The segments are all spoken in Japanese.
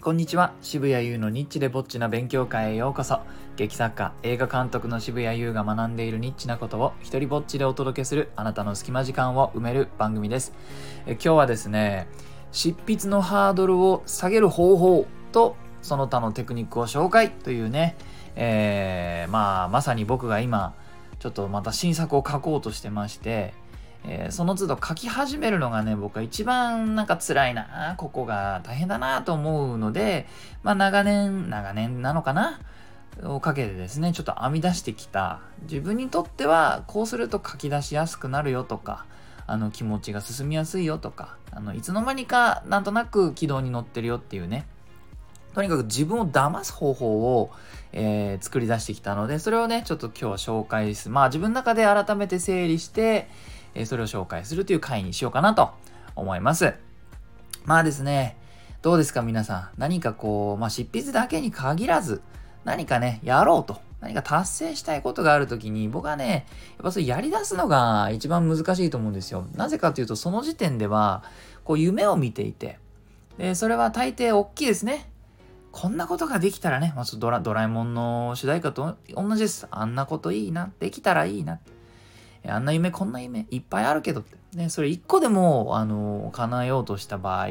こんにちは。渋谷優のニッチでぼっちな勉強会へようこそ。劇作家映画監督の渋谷優が学んでいるニッチなことを一人ぼっちでお届けするあなたの隙間時間を埋める番組です。え今日はですね執筆のハードルを下げる方法とその他のテクニックを紹介というね、えー、まあまさに僕が今ちょっとまた新作を書こうとしてましてえー、その都度書き始めるのがね、僕は一番なんか辛いな、ここが大変だなと思うので、まあ長年、長年なのかなをかけてですね、ちょっと編み出してきた、自分にとってはこうすると書き出しやすくなるよとか、あの気持ちが進みやすいよとか、あのいつの間にかなんとなく軌道に乗ってるよっていうね、とにかく自分を騙す方法を、えー、作り出してきたので、それをね、ちょっと今日は紹介する。まあ自分の中で改めて整理して、えそれを紹介するという回にしようかなと思います。まあですね、どうですか皆さん。何かこう、まあ執筆だけに限らず、何かね、やろうと。何か達成したいことがあるときに、僕はね、やっぱそれやり出すのが一番難しいと思うんですよ。なぜかというと、その時点では、こう夢を見ていて、で、それは大抵大きいですね。こんなことができたらね、まあ、ドラドラえもんの主題歌と同じです。あんなこといいな。できたらいいな。あんな夢こんな夢いっぱいあるけどって。ね、それ一個でも、あの、叶えようとした場合、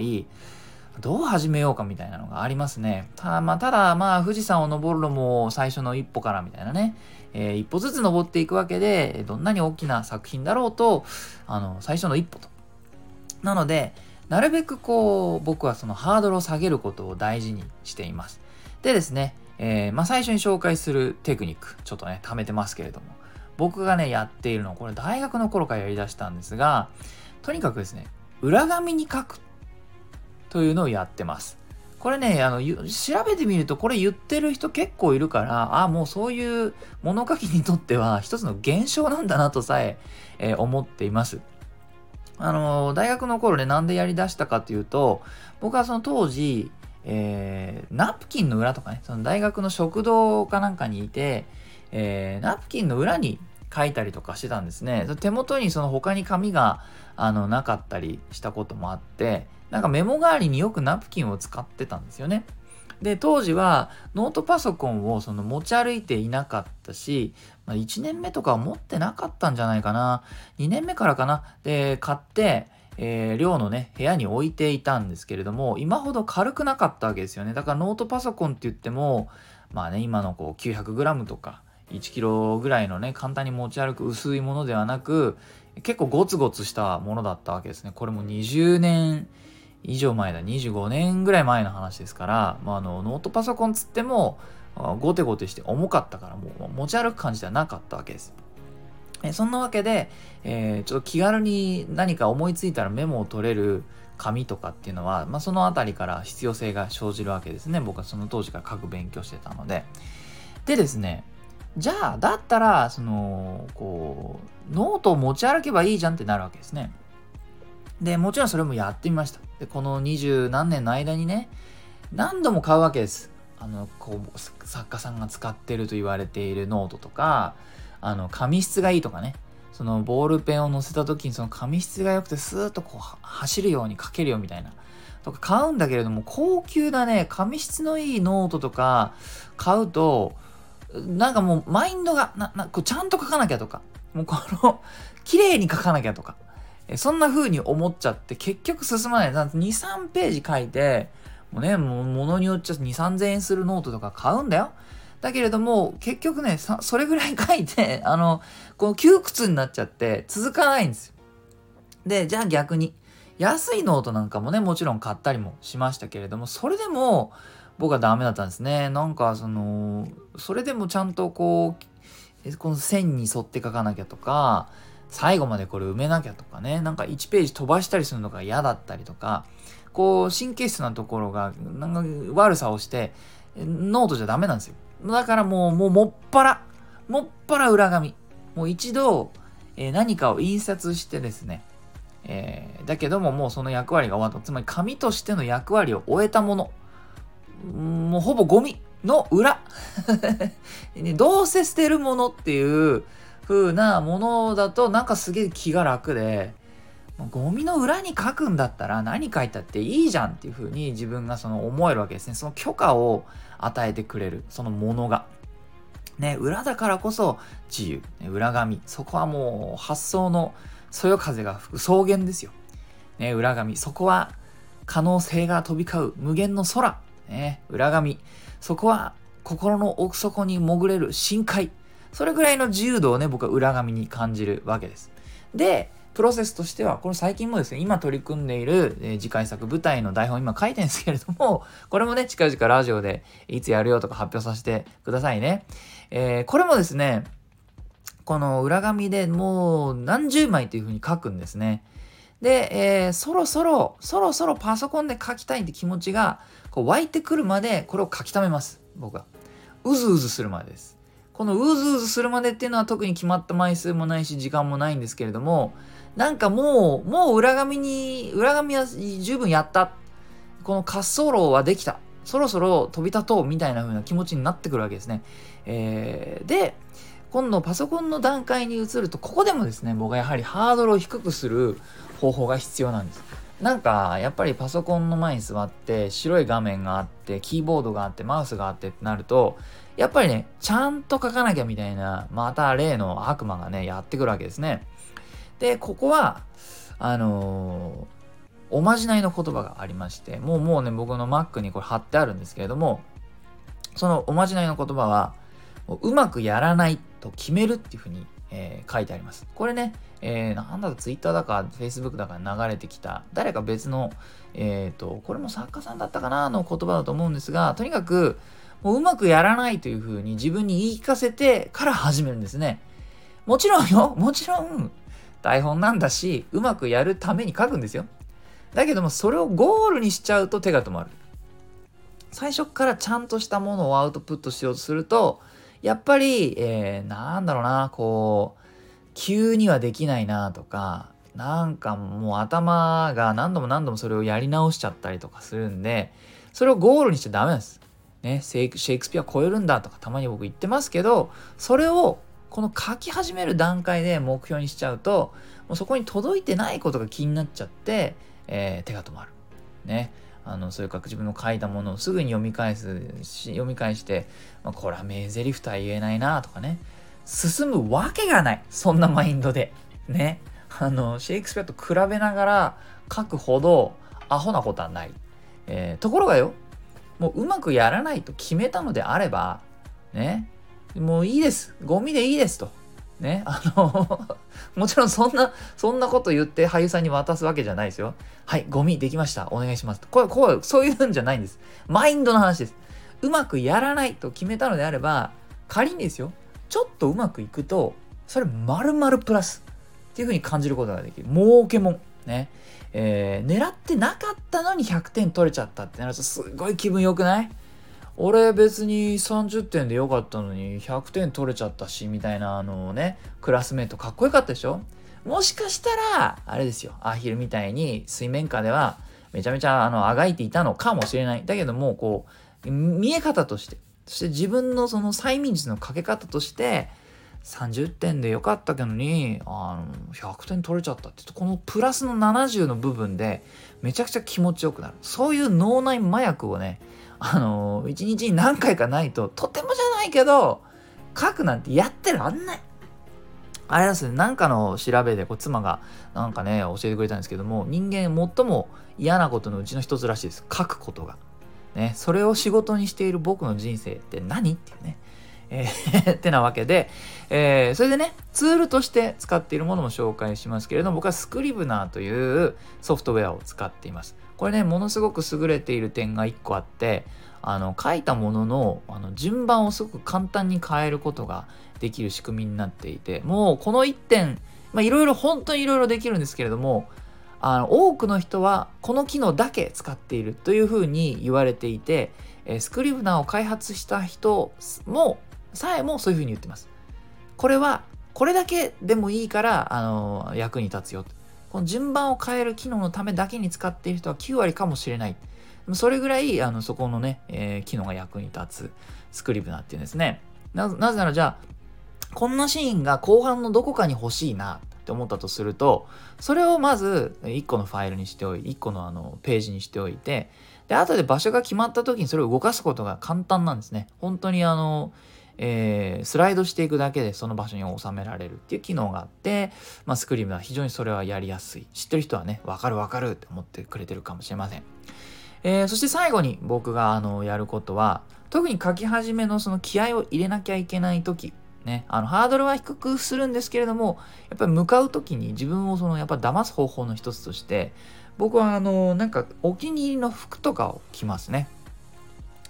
どう始めようかみたいなのがありますね。た,、まあ、ただ、まあ、富士山を登るのも最初の一歩からみたいなね。えー、一歩ずつ登っていくわけで、どんなに大きな作品だろうと、あの、最初の一歩と。なので、なるべくこう、僕はそのハードルを下げることを大事にしています。でですね、えー、まあ、最初に紹介するテクニック、ちょっとね、貯めてますけれども、僕がね、やっているの、これ大学の頃からやりだしたんですが、とにかくですね、裏紙に書くというのをやってます。これね、あの、調べてみると、これ言ってる人結構いるから、あ、もうそういう物書きにとっては一つの現象なんだなとさええー、思っています。あの、大学の頃ね、なんでやりだしたかというと、僕はその当時、えー、ナプキンの裏とかね、その大学の食堂かなんかにいて、えー、ナプキンの裏に書いたりとかしてたんですね。手元にその他に紙があのなかったりしたこともあって、なんかメモ代わりによくナプキンを使ってたんですよね。で、当時はノートパソコンをその持ち歩いていなかったし、まあ、1年目とかは持ってなかったんじゃないかな。2年目からかな。で、買って、えー、寮のね、部屋に置いていたんですけれども、今ほど軽くなかったわけですよね。だからノートパソコンって言っても、まあね、今のこう 900g とか、1キロぐらいのね、簡単に持ち歩く薄いものではなく、結構ゴツゴツしたものだったわけですね。これも20年以上前だ。25年ぐらい前の話ですから、まあ、あの、ノートパソコンつっても、ゴテゴテして重かったから、もう持ち歩く感じではなかったわけです。えそんなわけで、えー、ちょっと気軽に何か思いついたらメモを取れる紙とかっていうのは、まあ、その辺りから必要性が生じるわけですね。僕はその当時から書く勉強してたので。でですね、じゃあ、だったら、その、こう、ノートを持ち歩けばいいじゃんってなるわけですね。で、もちろんそれもやってみました。で、この二十何年の間にね、何度も買うわけです。あの、こう、作家さんが使ってると言われているノートとか、あの、紙質がいいとかね。そのボールペンを乗せた時にその紙質が良くてスーッとこう走るように書けるよみたいな。とか買うんだけれども、高級なね、紙質のいいノートとか買うと、なんかもうマインドが、な、な、こうちゃんと書かなきゃとか、もうこの、綺麗に書かなきゃとか、そんな風に思っちゃって結局進まない。2、3ページ書いて、もうね、もう物によっちゃ2、3000円するノートとか買うんだよ。だけれども、結局ね、それぐらい書いて、あの、この窮屈になっちゃって続かないんですよ。で、じゃあ逆に、安いノートなんかもね、もちろん買ったりもしましたけれども、それでも、僕はダメだったんですね。なんかそのそれでもちゃんとこうこの線に沿って書かなきゃとか最後までこれ埋めなきゃとかね。なんか1ページ飛ばしたりするのが嫌だったりとかこう神経質なところがなんか悪さをしてノートじゃダメなんですよ。だからもうもうもっぱらもっぱら裏紙。もう一度、えー、何かを印刷してですね。えー、だけどももうその役割が終わった。つまり紙としての役割を終えたもの。もうほぼゴミの裏 どうせ捨てるものっていう風なものだとなんかすげえ気が楽でゴミの裏に書くんだったら何書いたっていいじゃんっていうふうに自分がその思えるわけですね。その許可を与えてくれる、そのものが。ね、裏だからこそ自由、ね、裏紙。そこはもう発想のそよ風が吹く草原ですよ。ね、裏紙。そこは可能性が飛び交う無限の空。ね、裏紙。そこは心の奥底に潜れる深海。それぐらいの自由度をね、僕は裏紙に感じるわけです。で、プロセスとしては、この最近もですね、今取り組んでいる、えー、次回作、舞台の台本今書いてるんですけれども、これもね、近々ラジオでいつやるよとか発表させてくださいね。えー、これもですね、この裏紙でもう何十枚というふうに書くんですね。で、えー、そろそろ、そろそろパソコンで書きたいって気持ちがこう湧いてくるまで、これを書き溜めます。僕は。うずうずするまでです。このうずうずするまでっていうのは特に決まった枚数もないし、時間もないんですけれども、なんかもう、もう裏紙に、裏紙は十分やった。この滑走路はできた。そろそろ飛び立とうみたいな風な気持ちになってくるわけですね。えー、で、今度パソコンの段階に移ると、ここでもですね、僕はやはりハードルを低くする方法が必要なんです。なんか、やっぱりパソコンの前に座って、白い画面があって、キーボードがあって、マウスがあってってなると、やっぱりね、ちゃんと書かなきゃみたいな、また例の悪魔がね、やってくるわけですね。で、ここは、あのー、おまじないの言葉がありまして、もうもうね、僕の Mac にこれ貼ってあるんですけれども、そのおまじないの言葉は、うまくやらないと決めるっていうふうに、えー、書いてあります。これね、えー、なんだろ、Twitter だか Facebook だか流れてきた、誰か別の、えっ、ー、と、これも作家さんだったかなの言葉だと思うんですが、とにかく、もううまくやらないというふうに自分に言い聞かせてから始めるんですね。もちろんよ、もちろん、台本なんだし、うまくやるために書くんですよ。だけども、それをゴールにしちゃうと手が止まる。最初からちゃんとしたものをアウトプットしようとすると、やっぱり、えー、なんだろうな、こう、急にはできないなとか、なんかもう頭が何度も何度もそれをやり直しちゃったりとかするんで、それをゴールにしちゃダメなんです。ね、シェイクスピア超えるんだとかたまに僕言ってますけど、それをこの書き始める段階で目標にしちゃうと、もうそこに届いてないことが気になっちゃって、えー、手が止まる。ね。あの、そういうか自分の書いたものをすぐに読み返すし、読み返して、まあ、これは名台詞とは言えないなとかね。進むわけがない。そんなマインドで。ね。あの、シェイクスピアと比べながら書くほどアホなことはない。えー、ところがよ、もううまくやらないと決めたのであれば、ね。もういいです。ゴミでいいですと。ね。あの もちろんそんな、そんなこと言って俳優さんに渡すわけじゃないですよ。はい、ゴミできました。お願いします。これ、こう、そういうんじゃないんです。マインドの話です。うまくやらないと決めたのであれば、仮にですよ。ちょっとうまくいくと、それ丸々プラスっていうふうに感じることができる。儲けもん。ね。えー、狙ってなかったのに100点取れちゃったってなるとすごい気分良くない？俺別に30点でよかったのに100点取れちゃったしみたいなあのねクラスメートかっこよかったでしょ？もしかしたらあれですよ。アヒルみたいに水面下ではめちゃめちゃあのあがいていたのかもしれない。だけどもこう見え方として。そして自分のその催眠術のかけ方として30点でよかったけどにあの100点取れちゃったってこのプラスの70の部分でめちゃくちゃ気持ちよくなる。そういう脳内麻薬をねあのー、一日に何回かないと、とてもじゃないけど、書くなんてやってらんない。あれですね、なんかの調べでこう妻がなんかね、教えてくれたんですけども、人間最も嫌なことのうちの一つらしいです。書くことが。ね、それを仕事にしている僕の人生って何？っていうね。えーってなわけで、えー、それでね、ツールとして使っているものも紹介しますけれども、僕はスクリブナーというソフトウェアを使っています。これね、ものすごく優れている点が1個あって、あの、書いたものの、あの、順番をすごく簡単に変えることができる仕組みになっていて、もうこの1点、まあ、いろいろ、本当にいろいろできるんですけれども、あの、多くの人はこの機能だけ使っているというふうに言われていて、えスクリブナーを開発した人も、さえもそういうふうに言ってます。これは、これだけでもいいから、あの、役に立つよ。この順番を変える機能のためだけに使っている人は9割かもしれない。それぐらい、あの、そこのね、えー、機能が役に立つスクリプナーっていうんですね。なぜならじゃあ、こんなシーンが後半のどこかに欲しいな。って思ったとするとそれをまず1個のファイルにしておいて1個のあのページにしておいてで後で場所が決まった時にそれを動かすことが簡単なんですね本当にあのえー、スライドしていくだけでその場所に収められるっていう機能があって、まあ、スクリームは非常にそれはやりやすい。知ってる人はね分かる分かるって思ってくれてるかもしれません、えー、そして最後に僕があのやることは特に書き始めのその気合を入れなきゃいけない時。ね、あのハードルは低くするんですけれどもやっぱり向かう時に自分をそのやっぱ騙す方法の一つとして僕はあのなんかお気に入りの服とかを着ますね、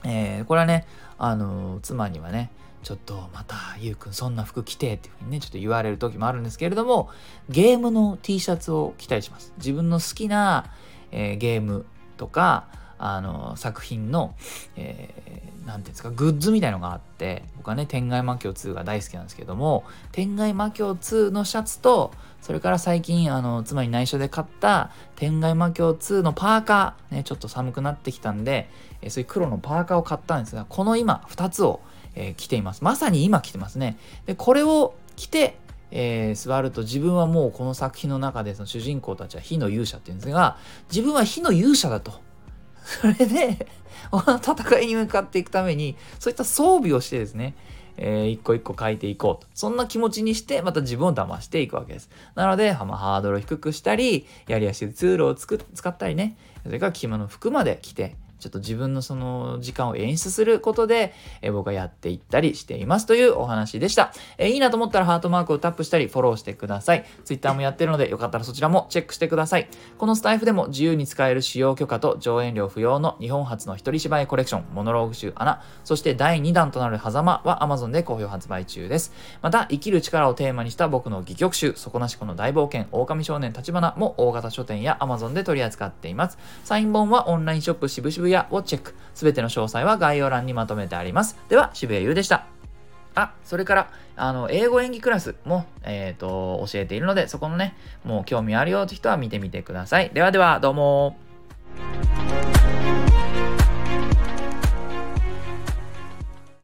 えー、これはねあの妻にはねちょっとまたゆうくんそんな服着てっていうふうにねちょっと言われる時もあるんですけれどもゲームの T シャツを着たりします。自分の好きな、えー、ゲームとかあの作品の何、えー、て言うんですかグッズみたいのがあって僕はね天外魔境2が大好きなんですけども天外魔境2のシャツとそれから最近あの妻に内緒で買った天外魔境2のパーカーねちょっと寒くなってきたんで、えー、そういう黒のパーカーを買ったんですがこの今2つをえー、来ています。まさに今来てますね。で、これを着て、えー、座ると自分はもうこの作品の中でその主人公たちは火の勇者っていうんですが、自分は火の勇者だと。それで、戦いに向かっていくために、そういった装備をしてですね、えー、一個一個書いていこうと。そんな気持ちにして、また自分を騙していくわけです。なので、まあ、ハードルを低くしたり、やりやすいツールを使ったりね、それから着物服まで着て、ちょっと自分のその時間を演出することで、え僕はやっていったりしていますというお話でした。えいいなと思ったらハートマークをタップしたりフォローしてください。Twitter もやってるのでよかったらそちらもチェックしてください。このスタイフでも自由に使える使用許可と上演料不要の日本初の一人芝居コレクションモノローグ集穴、そして第2弾となる狭間は Amazon で好評発売中です。また、生きる力をテーマにした僕の戯曲集、底なしこの大冒険、狼少年立花も大型書店や Amazon で取り扱っています。サイン本はオンラインショップ渋々渋谷をチェック。すべての詳細は概要欄にまとめてあります。では、渋谷優でした。あ、それから、あの、英語演技クラスも、えっ、ー、と、教えているので、そこのね、もう興味あるよって人は見てみてください。ではでは、どうも。